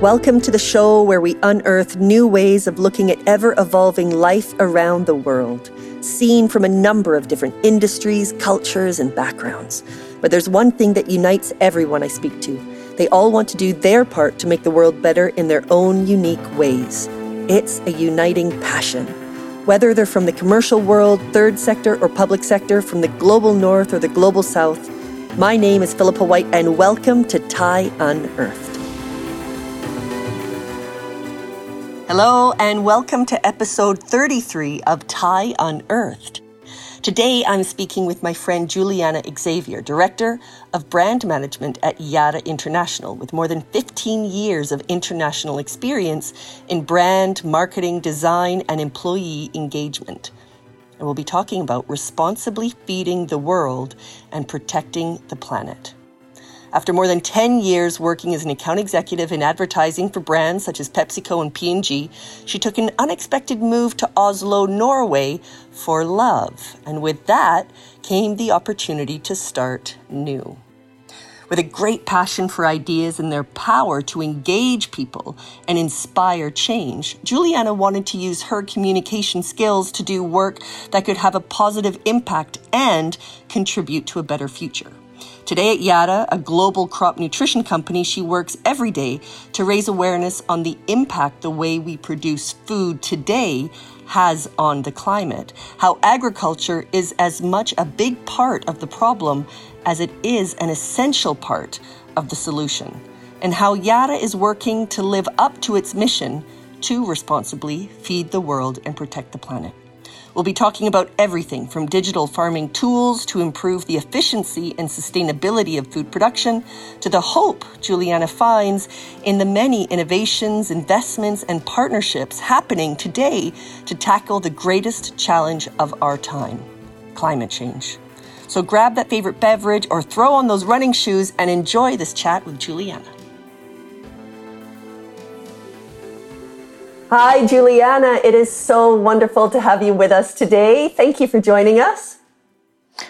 Welcome to the show where we unearth new ways of looking at ever evolving life around the world, seen from a number of different industries, cultures, and backgrounds. But there's one thing that unites everyone I speak to. They all want to do their part to make the world better in their own unique ways. It's a uniting passion. Whether they're from the commercial world, third sector, or public sector, from the global north or the global south, my name is Philippa White, and welcome to TIE Unearthed. Hello, and welcome to episode 33 of TIE Unearthed. Today, I'm speaking with my friend Juliana Xavier, Director of Brand Management at Yara International, with more than 15 years of international experience in brand, marketing, design, and employee engagement. And we'll be talking about responsibly feeding the world and protecting the planet. After more than 10 years working as an account executive in advertising for brands such as PepsiCo and P&G, she took an unexpected move to Oslo, Norway for love. And with that came the opportunity to start new. With a great passion for ideas and their power to engage people and inspire change, Juliana wanted to use her communication skills to do work that could have a positive impact and contribute to a better future. Today at Yara, a global crop nutrition company, she works every day to raise awareness on the impact the way we produce food today has on the climate, how agriculture is as much a big part of the problem as it is an essential part of the solution, and how Yara is working to live up to its mission to responsibly feed the world and protect the planet. We'll be talking about everything from digital farming tools to improve the efficiency and sustainability of food production to the hope Juliana finds in the many innovations, investments, and partnerships happening today to tackle the greatest challenge of our time climate change. So grab that favorite beverage or throw on those running shoes and enjoy this chat with Juliana. Hi, Juliana. It is so wonderful to have you with us today. Thank you for joining us.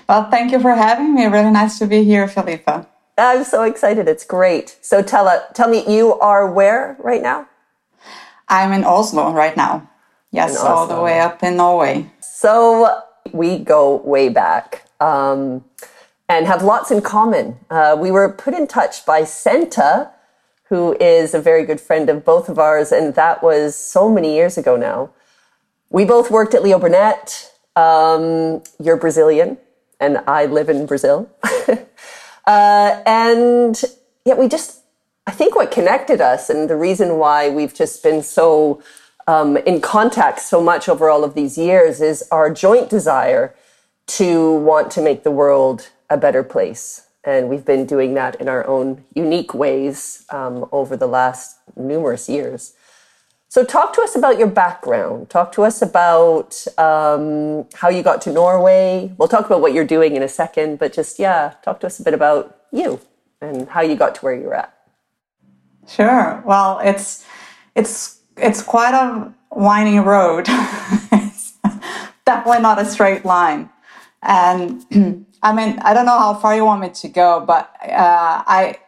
Well, thank you for having me. Really nice to be here, Philippa. I'm so excited. It's great. So tell, uh, tell me, you are where right now? I'm in Oslo right now. Yes, all the way up in Norway. So we go way back um, and have lots in common. Uh, we were put in touch by Senta, who is a very good friend of both of ours, and that was so many years ago now. We both worked at Leo Burnett. Um, you're Brazilian, and I live in Brazil. uh, and yet we just, I think what connected us and the reason why we've just been so um, in contact so much over all of these years is our joint desire to want to make the world a better place. And we've been doing that in our own unique ways um, over the last numerous years. So, talk to us about your background. Talk to us about um, how you got to Norway. We'll talk about what you're doing in a second, but just, yeah, talk to us a bit about you and how you got to where you're at. Sure. Well, it's, it's, it's quite a winding road. it's definitely not a straight line. And I mean, I don't know how far you want me to go, but uh, I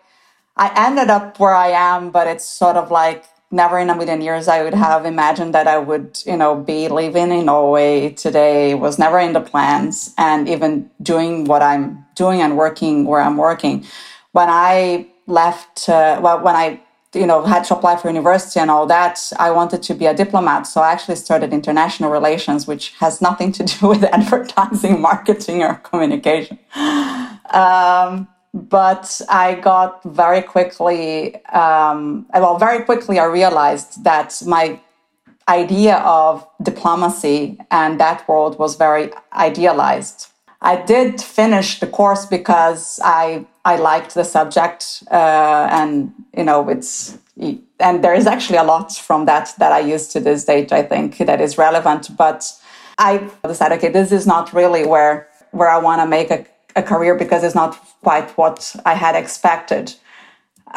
I ended up where I am, but it's sort of like never in a million years I would have imagined that I would, you know, be living in Norway today. It was never in the plans, and even doing what I'm doing and working where I'm working. When I left, uh, well, when I you know, had to apply for university and all that, I wanted to be a diplomat. So I actually started international relations, which has nothing to do with advertising, marketing, or communication. Um, but I got very quickly, um, well, very quickly, I realized that my idea of diplomacy and that world was very idealized. I did finish the course because I I liked the subject, uh, and you know it's and there is actually a lot from that that I use to this date. I think that is relevant, but I decided, okay, this is not really where where I want to make a, a career because it's not quite what I had expected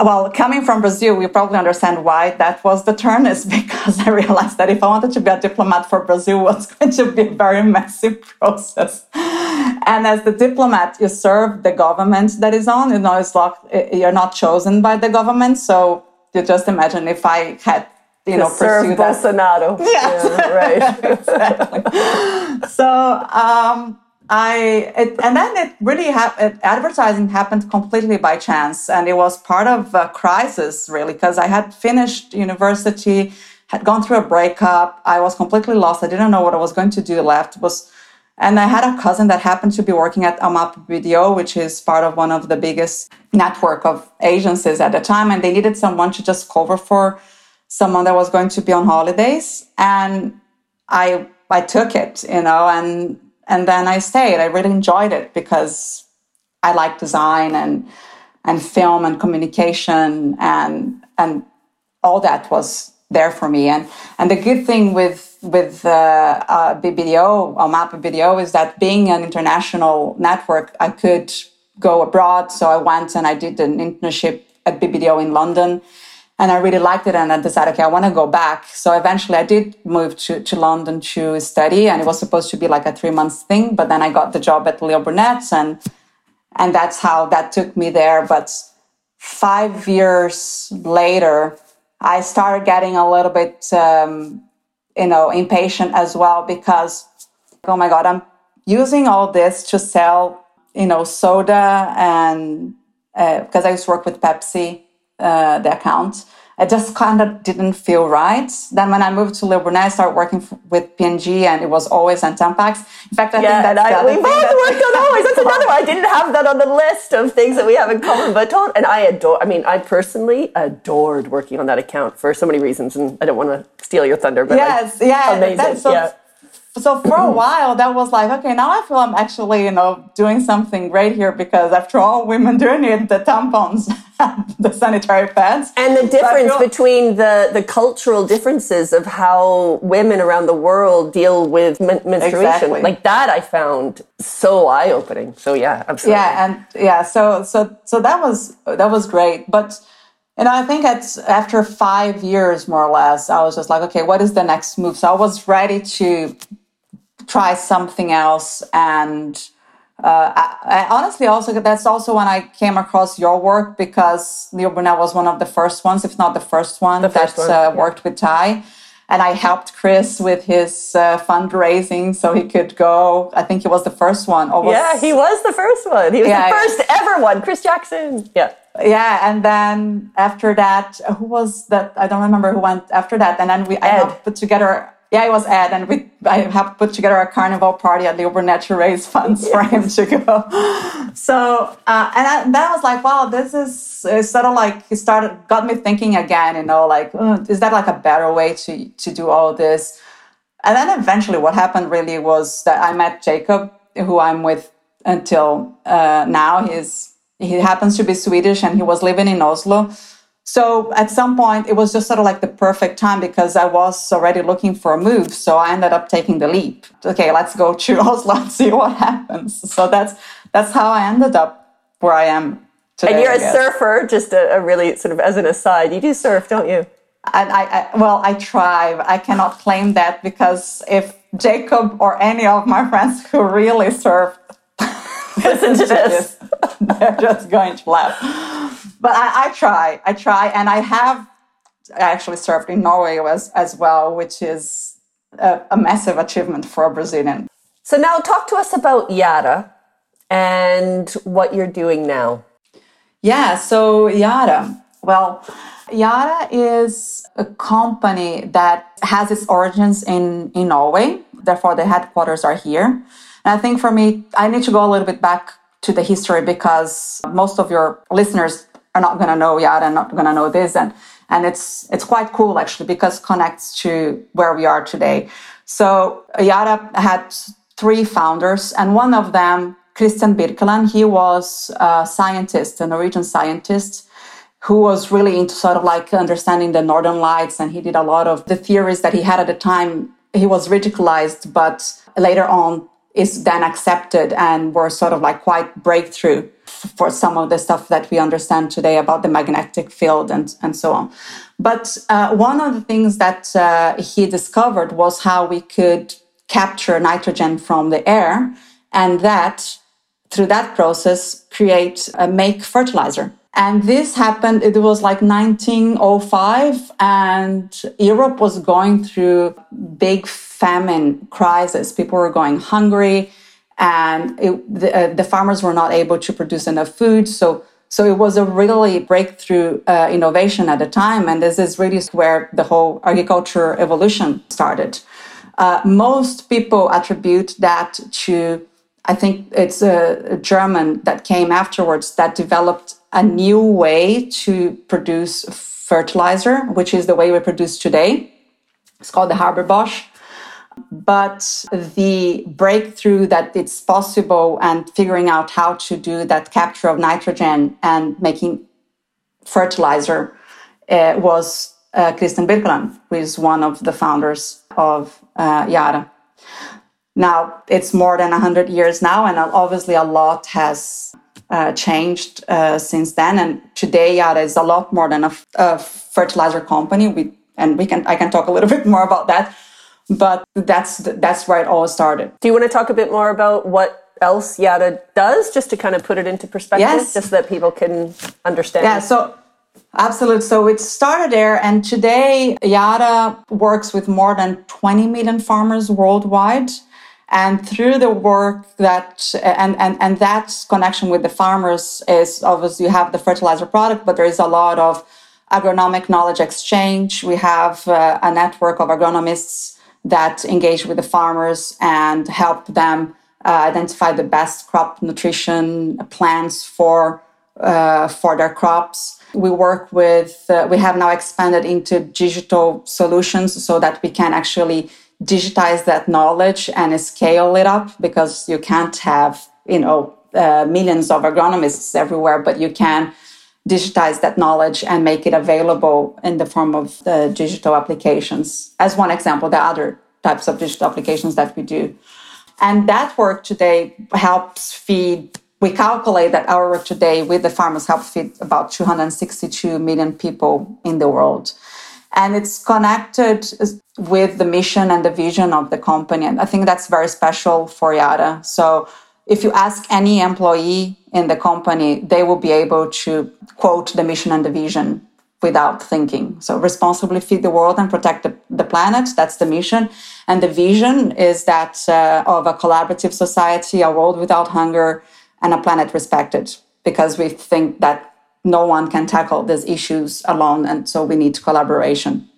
well, coming from Brazil, you probably understand why that was the turn, is because I realized that if I wanted to be a diplomat for Brazil, it was going to be a very messy process. And as the diplomat, you serve the government that is on. You know, it's like you're not chosen by the government, so you just imagine if I had you know serve Bolsonaro. Yeah, yeah right. exactly. so um, I it, and then it really happened. Advertising happened completely by chance, and it was part of a crisis really because I had finished university, had gone through a breakup. I was completely lost. I didn't know what I was going to do left. Was and I had a cousin that happened to be working at Almap BBDO, which is part of one of the biggest network of agencies at the time, and they needed someone to just cover for someone that was going to be on holidays, and I I took it, you know, and and then I stayed. I really enjoyed it because I like design and and film and communication and and all that was there for me. And and the good thing with with uh, uh, BBDO or MAP BBDO is that being an international network, I could go abroad. So I went and I did an internship at BBDO in London and I really liked it. And I decided, okay, I want to go back. So eventually I did move to, to London to study and it was supposed to be like a three months thing. But then I got the job at Leo Burnett and, and that's how that took me there. But five years later, I started getting a little bit, um, you know, impatient as well because, oh my God, I'm using all this to sell, you know, soda and because uh, I used to work with Pepsi uh, the account. It just kind of didn't feel right. Then when I moved to Burnett, I started working f- with P&G it was always on Tampax. In fact, I yeah, think that's I, we both worked on always. That's another one. I didn't have that on the list of things that we have in common, but told, and I adore, I mean, I personally adored working on that account for so many reasons and I don't want to steal your thunder, but yes, like, yeah, amazing. So, yeah so for a while that was like okay now i feel i'm actually you know doing something great here because after all women do need the tampons the sanitary pads and the difference so between the the cultural differences of how women around the world deal with men- menstruation exactly. like that i found so eye-opening so yeah absolutely yeah and yeah so so so that was that was great but and I think it's after five years, more or less, I was just like, okay, what is the next move? So I was ready to try something else and uh, I, I honestly also that's also when I came across your work because Leo Burnett was one of the first ones, if not the first one the that one, uh, yeah. worked with TIE. And I helped Chris with his uh, fundraising so he could go. I think he was the first one. Was, yeah, he was the first one. He was yeah, the first ever one. Chris Jackson. Yeah. Yeah, and then after that, who was that? I don't remember who went after that. And then we Ed. I helped put together yeah, it was Ed, and we I have put together a carnival party at the Burnett to raise funds yes. for him to go. So, uh, and I, I was like, wow, this is sort of like it started got me thinking again. You know, like is that like a better way to to do all this? And then eventually, what happened really was that I met Jacob, who I'm with until uh, now. He's he happens to be Swedish, and he was living in Oslo. So at some point, it was just sort of like the perfect time because I was already looking for a move. So I ended up taking the leap. Okay, let's go to Oslo and see what happens. So that's that's how I ended up where I am today. And you're a surfer, just a, a, really sort of as an aside. You do surf, don't you? And I, I well, I try. I cannot claim that because if Jacob or any of my friends who really surf listen to this, they're just going to laugh but I, I try, I try, and I have actually served in Norway as, as well, which is a, a massive achievement for a Brazilian. So now talk to us about Yara and what you're doing now. Yeah, so Yara, well, Yara is a company that has its origins in, in Norway. Therefore, the headquarters are here. And I think for me, I need to go a little bit back to the history because most of your listeners are not going to know Yara, not going to know this, and and it's it's quite cool actually because connects to where we are today. So Yara had three founders, and one of them, Christian Birkeland, he was a scientist, a Norwegian scientist who was really into sort of like understanding the northern lights and he did a lot of the theories that he had at the time. He was radicalized but later on is then accepted and were sort of like quite breakthrough for some of the stuff that we understand today about the magnetic field and, and so on. But uh, one of the things that uh, he discovered was how we could capture nitrogen from the air and that through that process create make fertilizer And this happened, it was like 1905, and Europe was going through big famine crisis. People were going hungry, and it, the, uh, the, farmers were not able to produce enough food. So, so it was a really breakthrough uh, innovation at the time. And this is really where the whole agriculture evolution started. Uh, most people attribute that to I think it's a, a, German that came afterwards that developed a new way to produce fertilizer, which is the way we produce today. It's called the Haber Bosch. But the breakthrough that it's possible and figuring out how to do that capture of nitrogen and making fertilizer uh, was uh, Christian Birkeland, who is one of the founders of uh, Yara. Now, it's more than 100 years now, and obviously a lot has uh, changed uh, since then. And today, Yara is a lot more than a, a fertilizer company. We, and we can, I can talk a little bit more about that. But that's that's where it all started. Do you want to talk a bit more about what else Yara does, just to kind of put it into perspective, yes. just so that people can understand? Yeah. So Absolutely. So it started there, and today Yara works with more than 20 million farmers worldwide. And through the work that and, and, and that connection with the farmers is obviously you have the fertilizer product, but there is a lot of agronomic knowledge exchange. We have uh, a network of agronomists that engage with the farmers and help them uh, identify the best crop nutrition plans for uh, for their crops. We work with, uh, we have now expanded into digital solutions so that we can actually digitize that knowledge and scale it up because you can't have, you know, uh, millions of agronomists everywhere, but you can digitize that knowledge and make it available in the form of the digital applications. As one example, are other types of digital applications that we do. And that work today helps feed we calculate that our work today with the farmers help feed about 262 million people in the world. And it's connected with the mission and the vision of the company. And I think that's very special for Yara. So if you ask any employee in the company, they will be able to quote the mission and the vision without thinking. So responsibly feed the world and protect the, the planet. That's the mission. And the vision is that uh, of a collaborative society, a world without hunger, and a planet respected because we think that no one can tackle these issues alone and so we need collaboration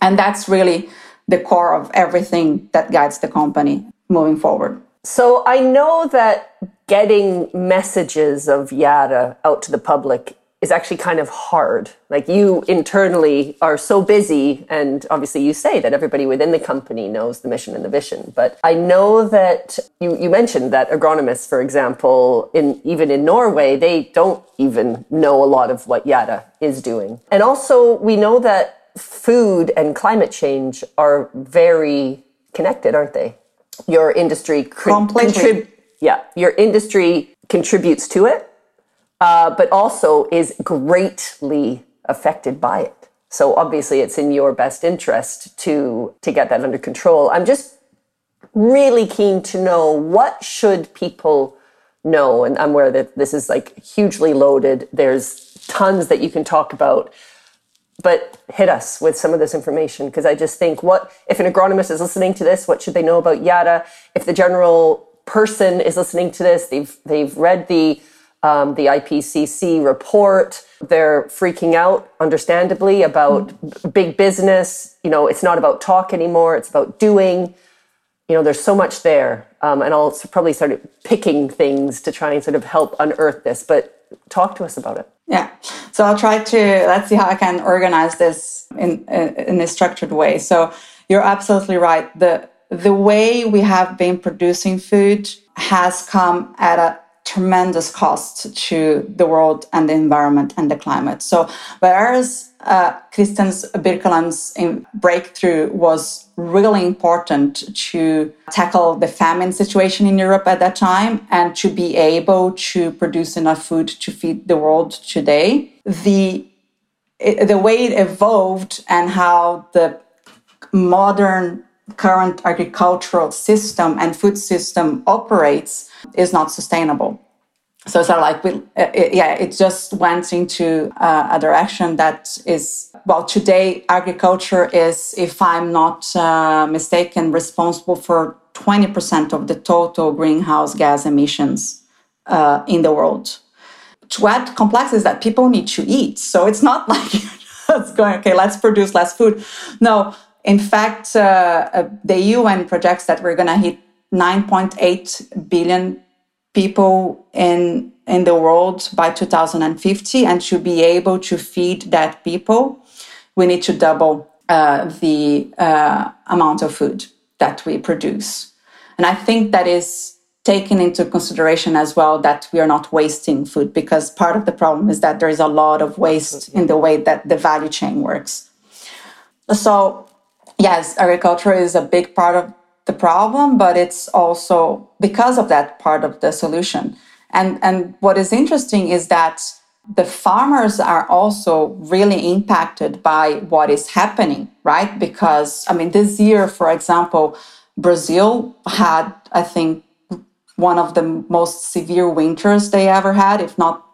and that's really the core of everything that guides the company moving forward so i know that getting messages of yara out to the public is actually kind of hard. Like you internally are so busy, and obviously you say that everybody within the company knows the mission and the vision. But I know that you, you mentioned that agronomists, for example, in even in Norway, they don't even know a lot of what Yara is doing. And also we know that food and climate change are very connected, aren't they? Your industry Completely. Contrib- yeah, your industry contributes to it uh, but also is greatly affected by it. So obviously, it's in your best interest to to get that under control. I'm just really keen to know what should people know, and I'm aware that this is like hugely loaded. There's tons that you can talk about, but hit us with some of this information because I just think what if an agronomist is listening to this, what should they know about Yara? If the general person is listening to this, they've they've read the um, the IPCC report. They're freaking out, understandably, about mm. big business. You know, it's not about talk anymore, it's about doing. You know, there's so much there. Um, and I'll probably start picking things to try and sort of help unearth this, but talk to us about it. Yeah. So I'll try to, let's see how I can organize this in, uh, in a structured way. So you're absolutely right. The, the way we have been producing food has come at a tremendous cost to the world and the environment and the climate. So, whereas uh, Christian's Birkeland's breakthrough was really important to tackle the famine situation in Europe at that time and to be able to produce enough food to feed the world today. The the way it evolved and how the modern current agricultural system and food system operates is not sustainable. so it's sort of like we, uh, it, yeah, it just went into uh, a direction that is well today agriculture is, if I'm not uh, mistaken, responsible for 20% of the total greenhouse gas emissions uh, in the world. To add complex is that people need to eat, so it's not like it's going okay. Let's produce less food. No, in fact, uh, uh, the UN projects that we're going to hit 9.8 billion people in in the world by 2050 and to be able to feed that people we need to double uh, the uh, amount of food that we produce. And i think that is taken into consideration as well that we are not wasting food because part of the problem is that there is a lot of waste in the way that the value chain works. So yes agriculture is a big part of the problem, but it's also because of that part of the solution. And, and what is interesting is that the farmers are also really impacted by what is happening, right? Because, I mean, this year, for example, Brazil had, I think, one of the most severe winters they ever had, if not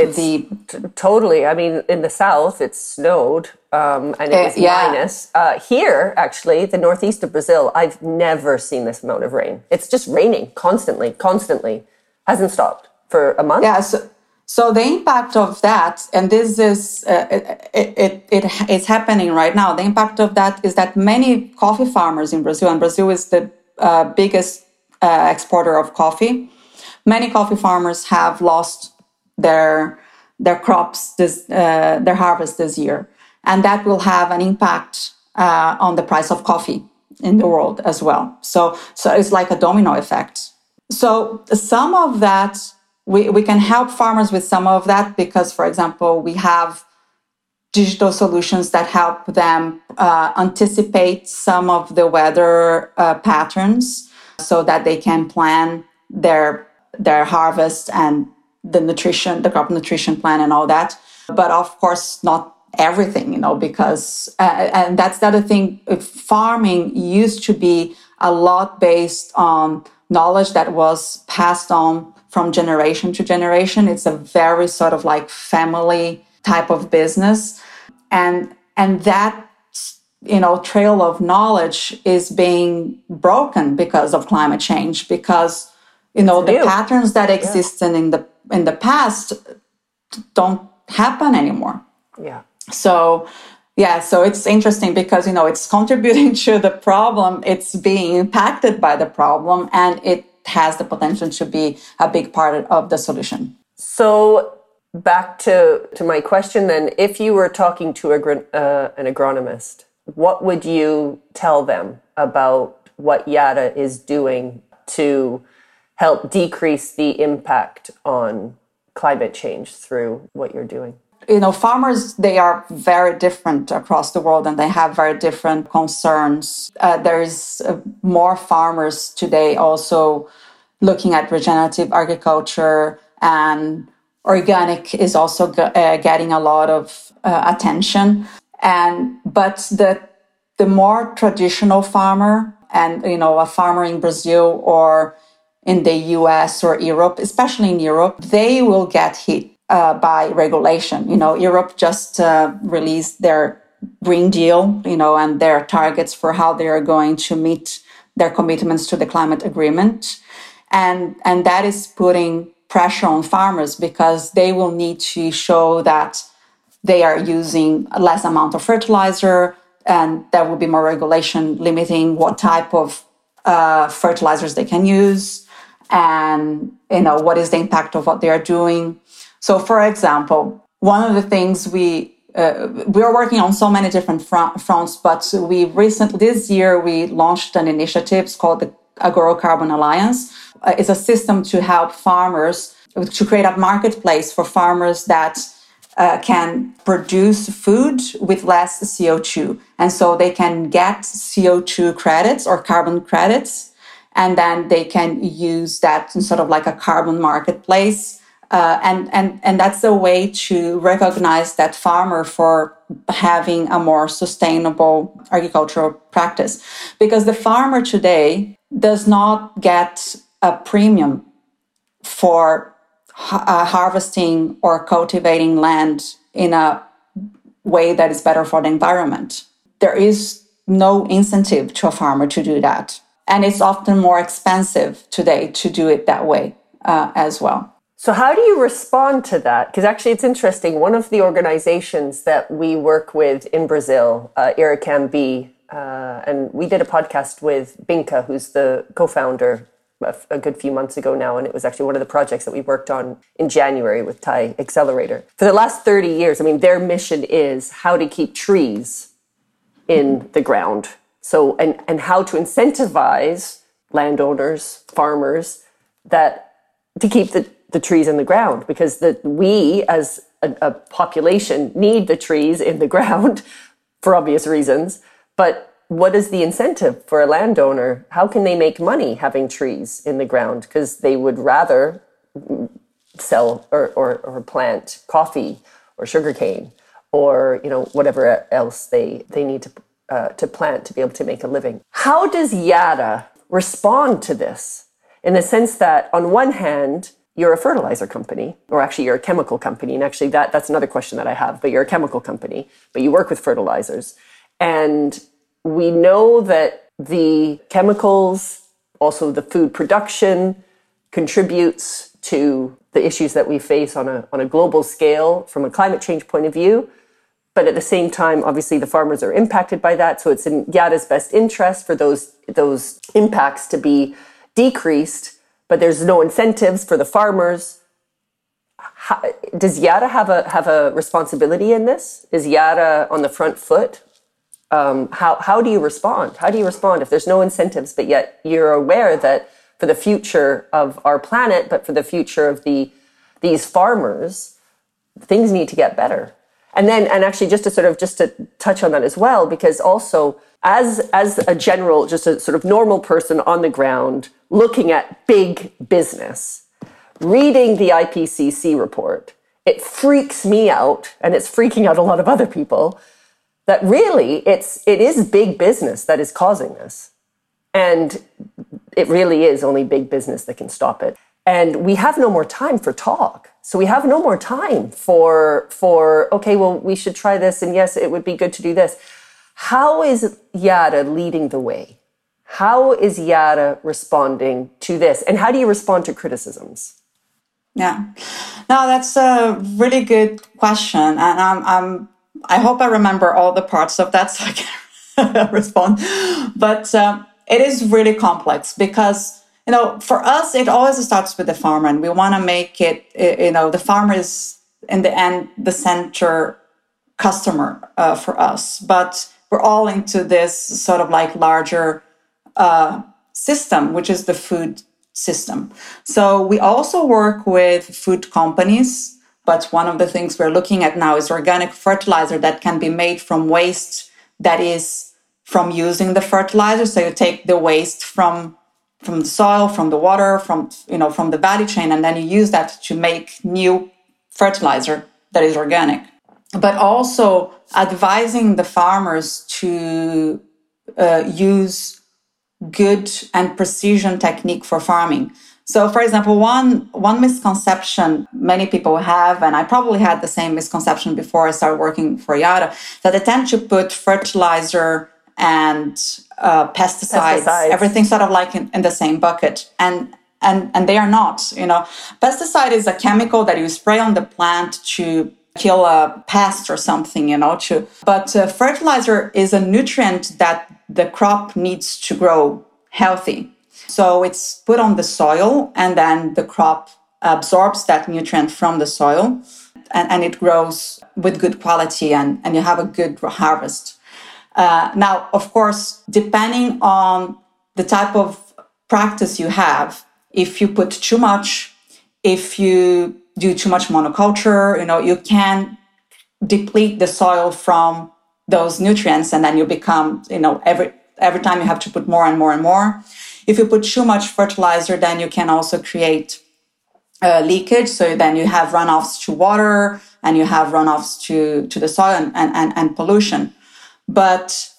it's the t- totally. I mean, in the south, it snowed um, and it uh, was yeah. minus. Uh, here, actually, the northeast of Brazil, I've never seen this amount of rain. It's just raining constantly, constantly, hasn't stopped for a month. Yeah. So, so the impact of that, and this is uh, it, it, it, it's happening right now. The impact of that is that many coffee farmers in Brazil, and Brazil is the uh, biggest uh, exporter of coffee. Many coffee farmers have lost their their crops this uh, their harvest this year, and that will have an impact uh, on the price of coffee in the world as well. So so it's like a domino effect. So some of that we, we can help farmers with some of that because, for example, we have digital solutions that help them uh, anticipate some of the weather uh, patterns so that they can plan their their harvest and the nutrition, the crop nutrition plan, and all that. But of course, not everything, you know, because, uh, and that's the other thing, farming used to be a lot based on knowledge that was passed on from generation to generation. It's a very sort of like family type of business. And, and that you know trail of knowledge is being broken because of climate change because you know the patterns that existed yeah. in the in the past don't happen anymore. Yeah. So yeah, so it's interesting because you know it's contributing to the problem, it's being impacted by the problem, and it has the potential to be a big part of the solution. So back to to my question then, if you were talking to a, uh, an agronomist, what would you tell them about what Yara is doing to help decrease the impact on climate change through what you're doing? You know, farmers, they are very different across the world and they have very different concerns. Uh, there's uh, more farmers today also looking at regenerative agriculture and organic is also uh, getting a lot of uh, attention. And, but the, the more traditional farmer and, you know, a farmer in Brazil or in the US or Europe, especially in Europe, they will get hit uh, by regulation. You know, Europe just uh, released their Green Deal, you know, and their targets for how they are going to meet their commitments to the climate agreement. And, and that is putting pressure on farmers because they will need to show that they are using less amount of fertilizer and there will be more regulation limiting what type of uh, fertilizers they can use and you know what is the impact of what they are doing. So for example one of the things we uh, we are working on so many different front, fronts but we recently this year we launched an initiative. Called the Agoro Carbon Alliance. Uh, it's a system to help farmers to create a marketplace for farmers that uh, can produce food with less CO2. And so they can get CO2 credits or carbon credits and then they can use that sort of like a carbon marketplace. Uh, and, and, and that's a way to recognize that farmer for having a more sustainable agricultural practice. Because the farmer today does not get a premium for uh, harvesting or cultivating land in a way that is better for the environment. There is no incentive to a farmer to do that. And it's often more expensive today to do it that way uh, as well. So, how do you respond to that? Because actually, it's interesting. One of the organizations that we work with in Brazil, uh, Iracambi, uh, and we did a podcast with Binka, who's the co founder a good few months ago now, and it was actually one of the projects that we worked on in January with TIE Accelerator. For the last 30 years, I mean, their mission is how to keep trees in the ground. So, and, and how to incentivize landowners, farmers, that to keep the, the trees in the ground because the, we as a, a population need the trees in the ground for obvious reasons. But what is the incentive for a landowner? How can they make money having trees in the ground? Because they would rather sell or, or, or plant coffee or sugarcane or you know whatever else they, they need to, uh, to plant to be able to make a living. How does Yara respond to this? In the sense that on one hand, you're a fertilizer company, or actually you're a chemical company. And actually that, that's another question that I have, but you're a chemical company, but you work with fertilizers. And we know that the chemicals, also the food production, contributes to the issues that we face on a, on a global scale from a climate change point of view. But at the same time, obviously, the farmers are impacted by that. So it's in Yara's best interest for those, those impacts to be decreased, but there's no incentives for the farmers. How, does Yara have a, have a responsibility in this? Is Yara on the front foot um, how, how do you respond? How do you respond if there's no incentives, but yet you're aware that for the future of our planet, but for the future of the, these farmers, things need to get better. And then, and actually just to sort of, just to touch on that as well, because also as, as a general, just a sort of normal person on the ground, looking at big business, reading the IPCC report, it freaks me out and it's freaking out a lot of other people that really it's it is big business that is causing this. And it really is only big business that can stop it. And we have no more time for talk so we have no more time for for okay well we should try this and yes it would be good to do this. How is yara leading the way? How is yara responding to this? And how do you respond to criticisms? Yeah. No that's a really good question and i'm, I'm I hope I remember all the parts of that so I can respond. But um, it is really complex because, you know, for us, it always starts with the farmer and we want to make it, you know, the farmer is in the end the center customer uh, for us. But we're all into this sort of like larger uh, system, which is the food system. So we also work with food companies but one of the things we're looking at now is organic fertilizer that can be made from waste that is from using the fertilizer. So you take the waste from from the soil, from the water, from you know from the value chain, and then you use that to make new fertilizer that is organic. But also advising the farmers to uh, use good and precision technique for farming. So, for example, one one misconception many people have, and I probably had the same misconception before I started working for Yara, that they tend to put fertilizer and uh, pesticides, pesticides, everything sort of like in, in the same bucket, and and and they are not. You know, pesticide is a chemical that you spray on the plant to kill a pest or something you know to but uh, fertilizer is a nutrient that the crop needs to grow healthy so it's put on the soil and then the crop absorbs that nutrient from the soil and, and it grows with good quality and, and you have a good harvest. Uh, now, of course, depending on the type of practice you have, if you put too much, if you do too much monoculture, you know, you can deplete the soil from those nutrients and then you become, you know, every every time you have to put more and more and more. If you put too much fertilizer, then you can also create uh, leakage. So then you have runoffs to water and you have runoffs to, to the soil and, and, and pollution. But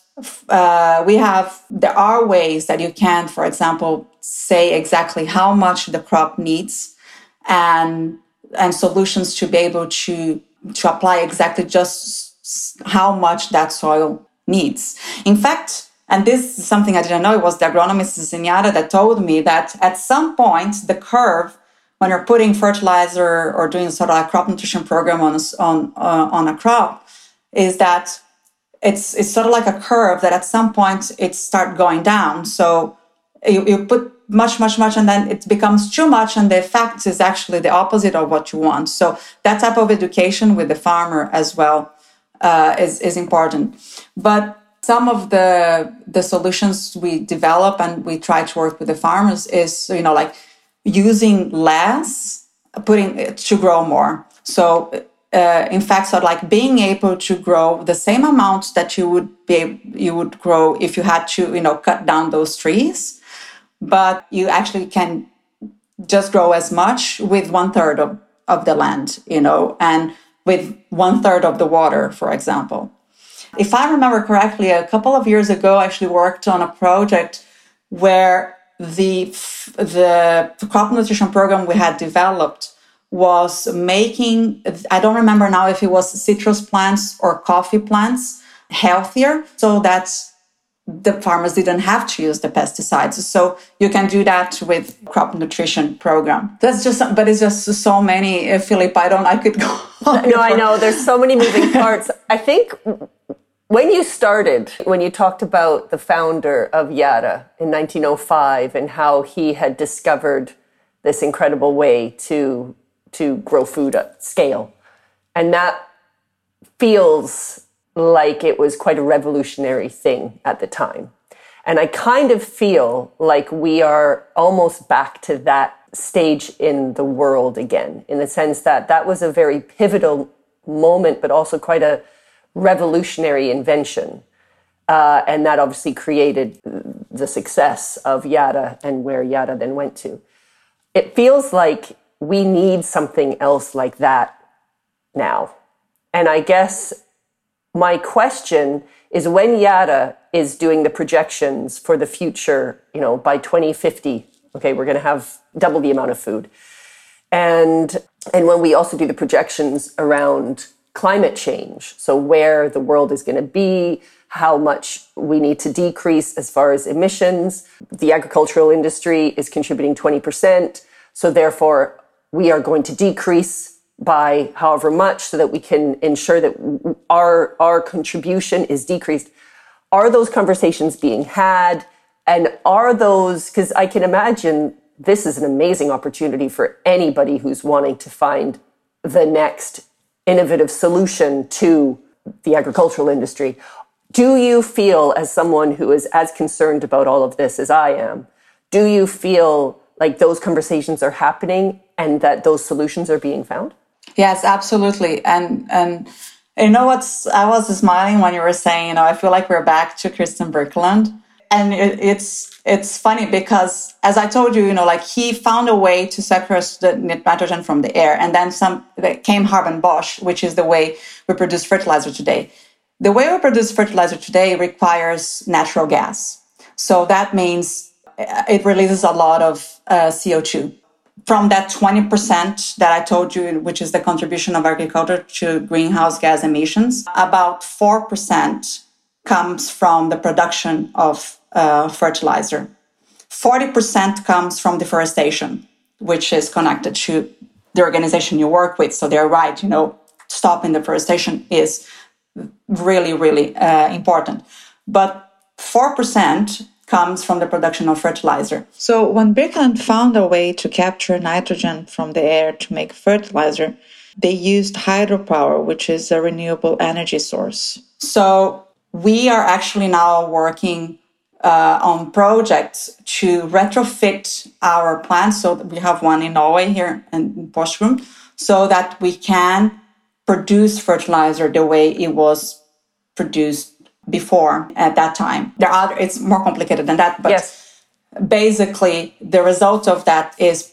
uh, we have, there are ways that you can, for example, say exactly how much the crop needs and and solutions to be able to to apply exactly just how much that soil needs. In fact, and this is something I didn't know, it was the agronomist Zenyatta that told me that at some point the curve when you're putting fertilizer or doing sort of a crop nutrition program on on uh, on a crop is that it's it's sort of like a curve that at some point it start going down. So you, you put much, much, much, and then it becomes too much, and the effect is actually the opposite of what you want. So that type of education with the farmer as well uh, is is important. But some of the the solutions we develop and we try to work with the farmers is you know like using less, putting to grow more. So uh, in fact, so like being able to grow the same amount that you would be you would grow if you had to you know cut down those trees, but you actually can just grow as much with one third of, of the land, you know, and with one third of the water, for example. If I remember correctly, a couple of years ago, I actually worked on a project where the the crop nutrition program we had developed was making i don't remember now if it was citrus plants or coffee plants healthier. So that the farmers didn't have to use the pesticides. So you can do that with crop nutrition program. That's just but it's just so many uh, philip i don't i could go no i know. There's so many moving parts. I think when you started, when you talked about the founder of Yara in 1905 and how he had discovered this incredible way to, to grow food at scale, and that feels like it was quite a revolutionary thing at the time. And I kind of feel like we are almost back to that stage in the world again, in the sense that that was a very pivotal moment, but also quite a revolutionary invention. Uh, and that obviously created the success of Yara and where Yara then went to. It feels like we need something else like that now. And I guess my question is when Yara is doing the projections for the future, you know, by 2050, okay, we're going to have double the amount of food. And and when we also do the projections around climate change. So, where the world is going to be, how much we need to decrease as far as emissions. The agricultural industry is contributing 20%. So, therefore, we are going to decrease by however much so that we can ensure that our, our contribution is decreased. Are those conversations being had? And are those, because I can imagine this is an amazing opportunity for anybody who's wanting to find the next innovative solution to the agricultural industry. Do you feel, as someone who is as concerned about all of this as I am, do you feel like those conversations are happening and that those solutions are being found? Yes, absolutely. And and you know what's I was smiling when you were saying, you know, I feel like we're back to Christian Birkeland. And it, it's it's funny because as I told you, you know, like he found a way to separate the nitrogen from the air, and then some came Haber-Bosch, which is the way we produce fertilizer today. The way we produce fertilizer today requires natural gas, so that means it releases a lot of uh, CO2. From that 20% that I told you, which is the contribution of agriculture to greenhouse gas emissions, about 4% comes from the production of uh, fertilizer. 40% comes from deforestation, which is connected to the organization you work with. So they're right, you know, stopping deforestation is really, really uh, important. But 4% comes from the production of fertilizer. So when Birkeland found a way to capture nitrogen from the air to make fertilizer, they used hydropower, which is a renewable energy source. So we are actually now working uh, on projects to retrofit our plants. So we have one in Norway here in Porsgrunn, so that we can produce fertilizer the way it was produced before at that time. There are it's more complicated than that, but yes. basically the result of that is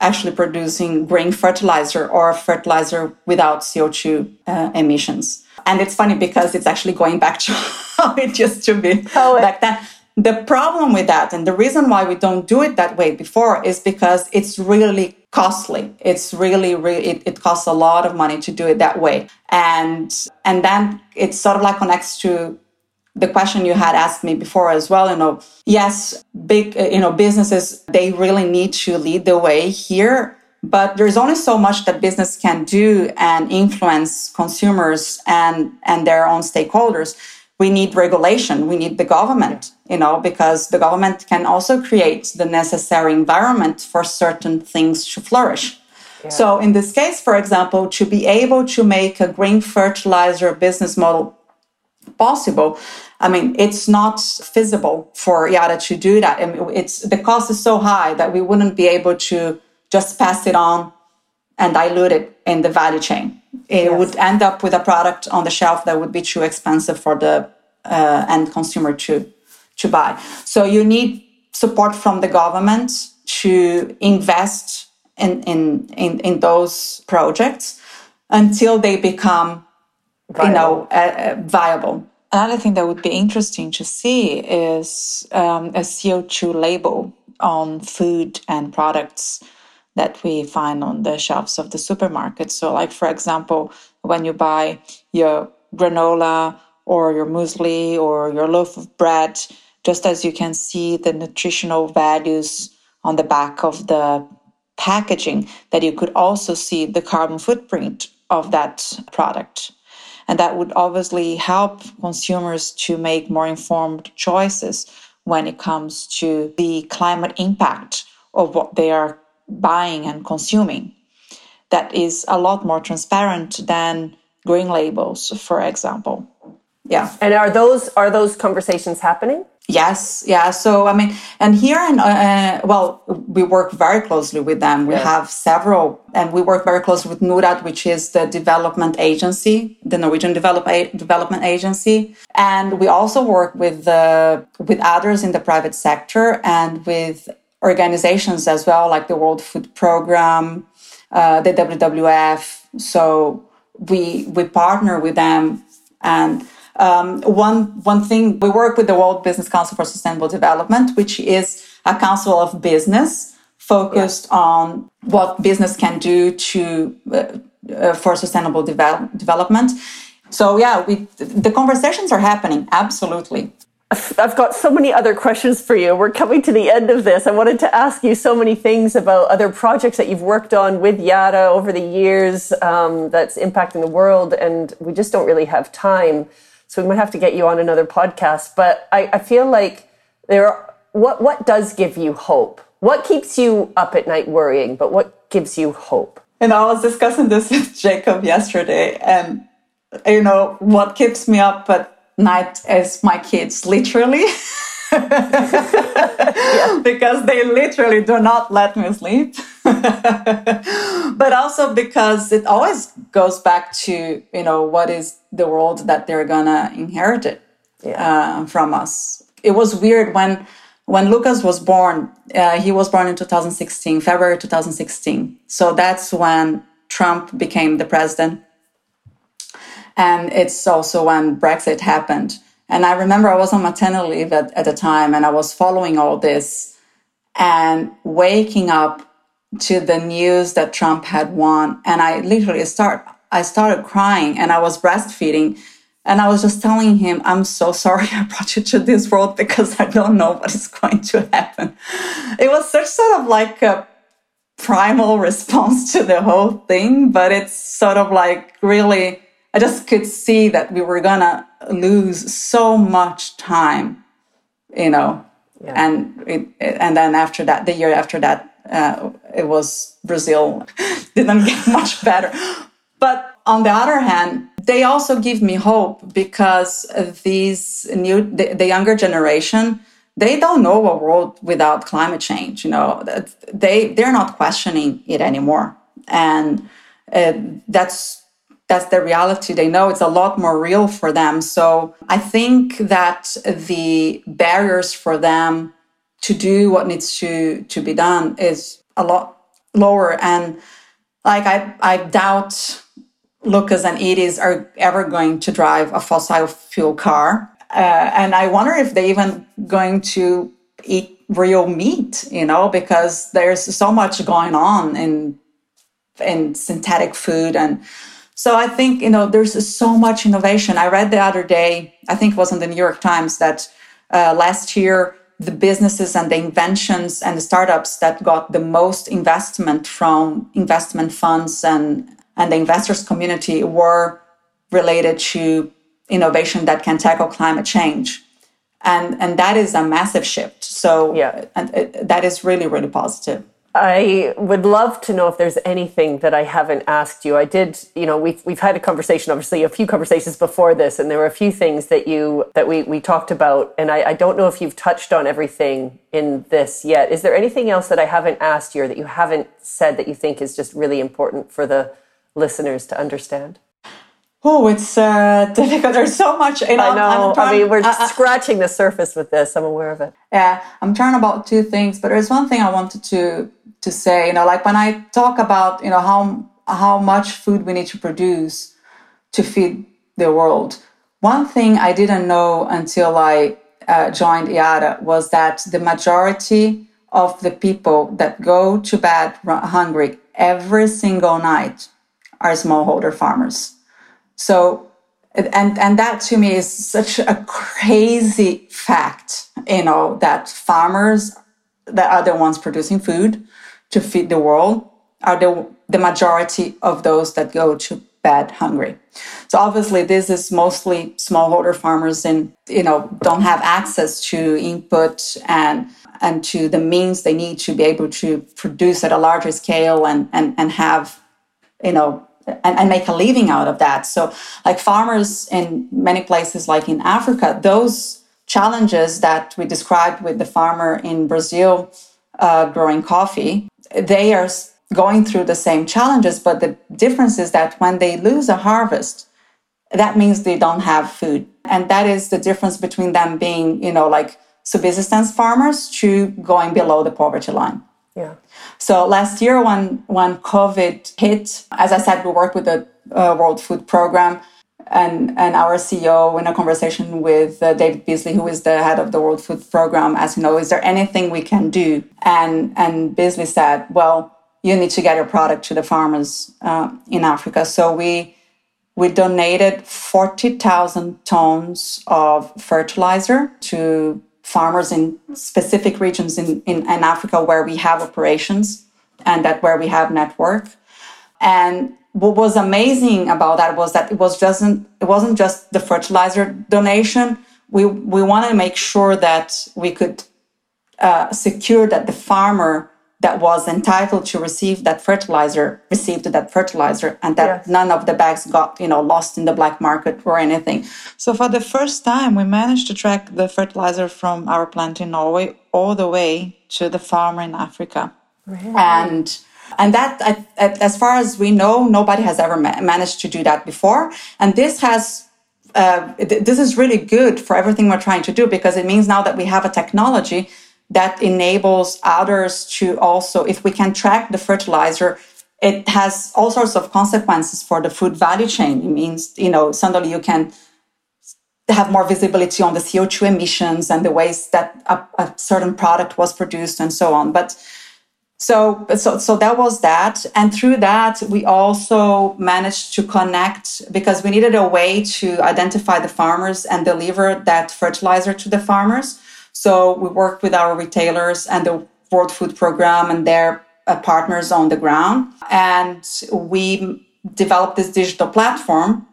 actually producing green fertilizer or fertilizer without CO2 uh, emissions. And it's funny because it's actually going back to how it used to be oh, back then. The problem with that, and the reason why we don't do it that way before, is because it's really costly. It's really, really it, it costs a lot of money to do it that way. And and then it sort of like connects to the question you had asked me before as well you know yes big uh, you know businesses they really need to lead the way here but there's only so much that business can do and influence consumers and and their own stakeholders. We need regulation. We need the government you know because the government can also create the necessary environment for certain things to flourish. Yeah. so in this case for example to be able to make a green fertilizer business model possible I mean, it's not feasible for Yara to do that. I mean, it's the cost is so high that we wouldn't be able to just pass it on and dilute it in the value chain. It yes. would end up with a product on the shelf that would be too expensive for the uh, end consumer to to buy. So you need support from the government to invest in in in, in those projects until they become viable. you know uh, uh, viable Another thing that would be interesting to see is um, a CO2 label on food and products that we find on the shelves of the supermarket. So, like for example, when you buy your granola or your muesli or your loaf of bread, just as you can see the nutritional values on the back of the packaging, that you could also see the carbon footprint of that product. And that would obviously help consumers to make more informed choices when it comes to the climate impact of what they are buying and consuming. That is a lot more transparent than green labels, for example. Yeah. And are those are those conversations happening? Yes, yeah. So I mean, and here and uh, well, we work very closely with them. We yeah. have several, and we work very closely with Norad, which is the development agency, the Norwegian develop, development agency, and we also work with uh, with others in the private sector and with organizations as well, like the World Food Program, uh, the WWF. So we we partner with them and um, one one thing we work with the World Business Council for Sustainable Development, which is a council of business focused yeah. on what business can do to uh, uh, for sustainable devel- development. So yeah, we the conversations are happening absolutely. I've got so many other questions for you. We're coming to the end of this. I wanted to ask you so many things about other projects that you've worked on with Yara over the years um, that's impacting the world, and we just don't really have time. So we might have to get you on another podcast. But I, I feel like there are, what what does give you hope? What keeps you up at night worrying, but what gives you hope? And I was discussing this with Jacob yesterday, and you know what keeps me up at night is my kids, literally. yeah. because they literally do not let me sleep. but also because it always goes back to, you know, what is the world that they're gonna inherit it yeah. uh, from us. It was weird when when Lucas was born. Uh, he was born in 2016, February 2016. So that's when Trump became the president, and it's also when Brexit happened. And I remember I was on maternity leave at, at the time and I was following all this and waking up to the news that Trump had won. And I literally start, I started crying and I was breastfeeding. And I was just telling him, I'm so sorry I brought you to this world because I don't know what is going to happen. It was such sort of like a primal response to the whole thing, but it's sort of like really I just could see that we were gonna lose so much time, you know. Yeah. And it, and then after that, the year after that, uh, it was Brazil. Didn't get much better. But on the other hand, they also give me hope because these new, the, the younger generation, they don't know a world without climate change. You know, they they're not questioning it anymore, and uh, that's that's the reality they know it's a lot more real for them so i think that the barriers for them to do what needs to to be done is a lot lower. And like i i doubt lucas and edis are ever going to drive a fossil fuel car. Uh, and i wonder if they even going to eat real meat, you know, because there's so much going on in in synthetic food. And so I think you know there's so much innovation. I read the other day, I think it was in the New York Times that uh, last year the businesses and the inventions and the startups that got the most investment from investment funds and and the investors community were related to innovation that can tackle climate change. And and that is a massive shift. So yeah. and it, that is really really positive I would love to know if there's anything that I haven't asked you. I did, you know, we've we've had a conversation, obviously a few conversations before this, and there were a few things that you that we we talked about, and I, I don't know if you've touched on everything in this yet. Is there anything else that I haven't asked you or that you haven't said that you think is just really important for the listeners to understand? Oh, it's uh, difficult. There's so much. You know, I know. I mean, we're scratching the surface with this. I'm aware of it. Yeah, I'm trying about two things, but there's one thing I wanted to to say. You know, like when I talk about you know how how much food we need to produce to feed the world. One thing I didn't know until I uh, joined Yara was that the majority of the people that go to bed hungry every single night are smallholder farmers. So, and and that to me is such a crazy fact, you know, that farmers that are the ones producing food to feed the world are the the majority of those that go to bed hungry. So obviously this is mostly smallholder farmers and you know don't have access to input and and to the means they need to be able to produce at a larger scale and and, and have you know and, and make a living out of that. So, like farmers in many places, like in Africa, those challenges that we described with the farmer in Brazil uh, growing coffee, they are going through the same challenges. But the difference is that when they lose a harvest, that means they don't have food. And that is the difference between them being, you know, like subsistence farmers to going below the poverty line. Yeah. So last year, when when COVID hit, as I said, we worked with the uh, World Food Program, and and our CEO in a conversation with uh, David Beasley, who is the head of the World Food Program, asked, you know, is there anything we can do? And and Beasley said, well, you need to get your product to the farmers uh, in Africa. So we we donated forty thousand tons of fertilizer to farmers in specific regions in, in, in Africa where we have operations and that where we have network. And what was amazing about that was that it was just it wasn't just the fertilizer donation. We we wanted to make sure that we could uh, secure that the farmer that was entitled to receive that fertilizer received that fertilizer and that yes. none of the bags got you know lost in the black market or anything so for the first time we managed to track the fertilizer from our plant in norway all the way to the farmer in africa really? and and that as far as we know nobody has ever managed to do that before and this has uh, this is really good for everything we're trying to do because it means now that we have a technology that enables others to also, if we can track the fertilizer, it has all sorts of consequences for the food value chain. It means, you know, suddenly you can have more visibility on the CO2 emissions and the ways that a, a certain product was produced and so on. But so, so, so that was that. And through that, we also managed to connect because we needed a way to identify the farmers and deliver that fertilizer to the farmers. So we worked with our retailers and the World Food Program and their uh, partners on the ground. And we developed this digital platform.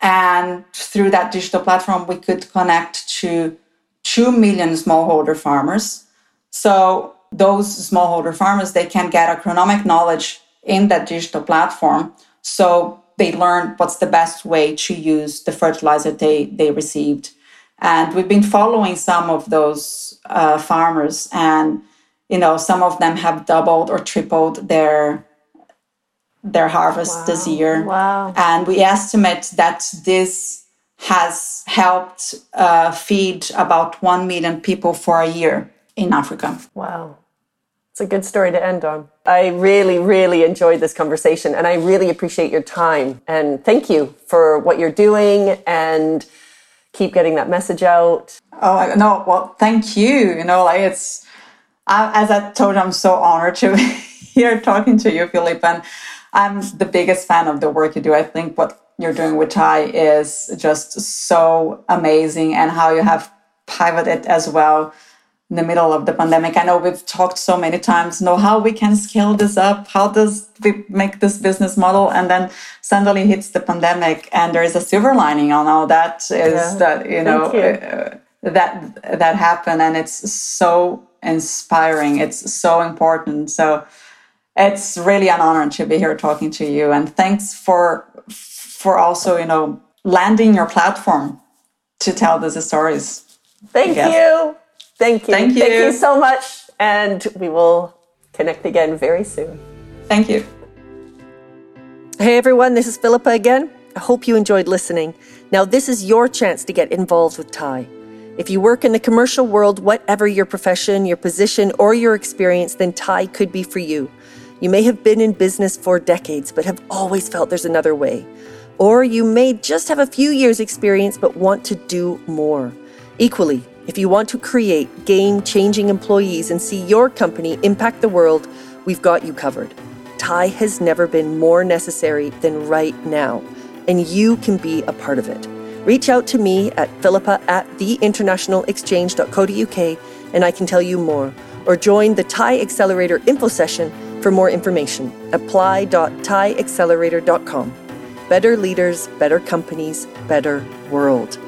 And through that digital platform, we could connect to 2 million smallholder farmers. So those smallholder farmers, they can get agronomic knowledge in that digital platform. So they learn what's the best way to use the fertilizer they, they received and we've been following some of those uh, farmers, and you know, some of them have doubled or tripled their their harvest wow. this year. Wow! And we estimate that this has helped uh, feed about one million people for a year in Africa. Wow. It's a good story to end on. I really, really enjoyed this conversation and I really appreciate your time. And thank you for what you're doing and keep getting that message out. Oh no, well, thank you. You know, like it's I, as I told you, I'm so honored to be here talking to you, Philippa. And I'm the biggest fan of the work you do. I think what you're doing with TIE is just so amazing and how you have pivoted as well in the middle of the pandemic. I know we've talked so many times, know how we can scale this up, how does we make this business model, and then suddenly hits the pandemic, and there is a silver lining on all that is yeah. that you know you. Uh, that that happened, and it's so inspiring. It's so important. So it's really an honor to be here talking to you, and thanks for for also you know landing your platform to tell these stories. Thank you. Thank you. Thank you. Thank you so much. And we will connect again very soon. Thank you. Hey everyone, this is Philippa again. I hope you enjoyed listening. Now, this is your chance to get involved with TIE. If you work in the commercial world, whatever your profession, your position, or your experience, then TIE could be for you. You may have been in business for decades, but have always felt there's another way. Or you may just have a few years' experience, but want to do more. Equally, if you want to create game changing employees and see your company impact the world, we've got you covered. TIE has never been more necessary than right now, and you can be a part of it. Reach out to me at philippa at theinternationalexchange.co.uk and I can tell you more. Or join the TIE Accelerator info session for more information. apply.tieaccelerator.com. Better leaders, better companies, better world.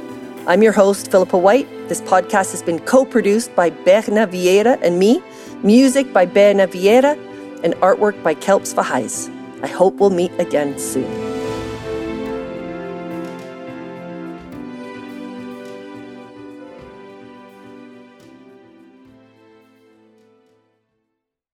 I'm your host, Philippa White. This podcast has been co produced by Berna Vieira and me, music by Berna Vieira, and artwork by Kelps Vahais. I hope we'll meet again soon.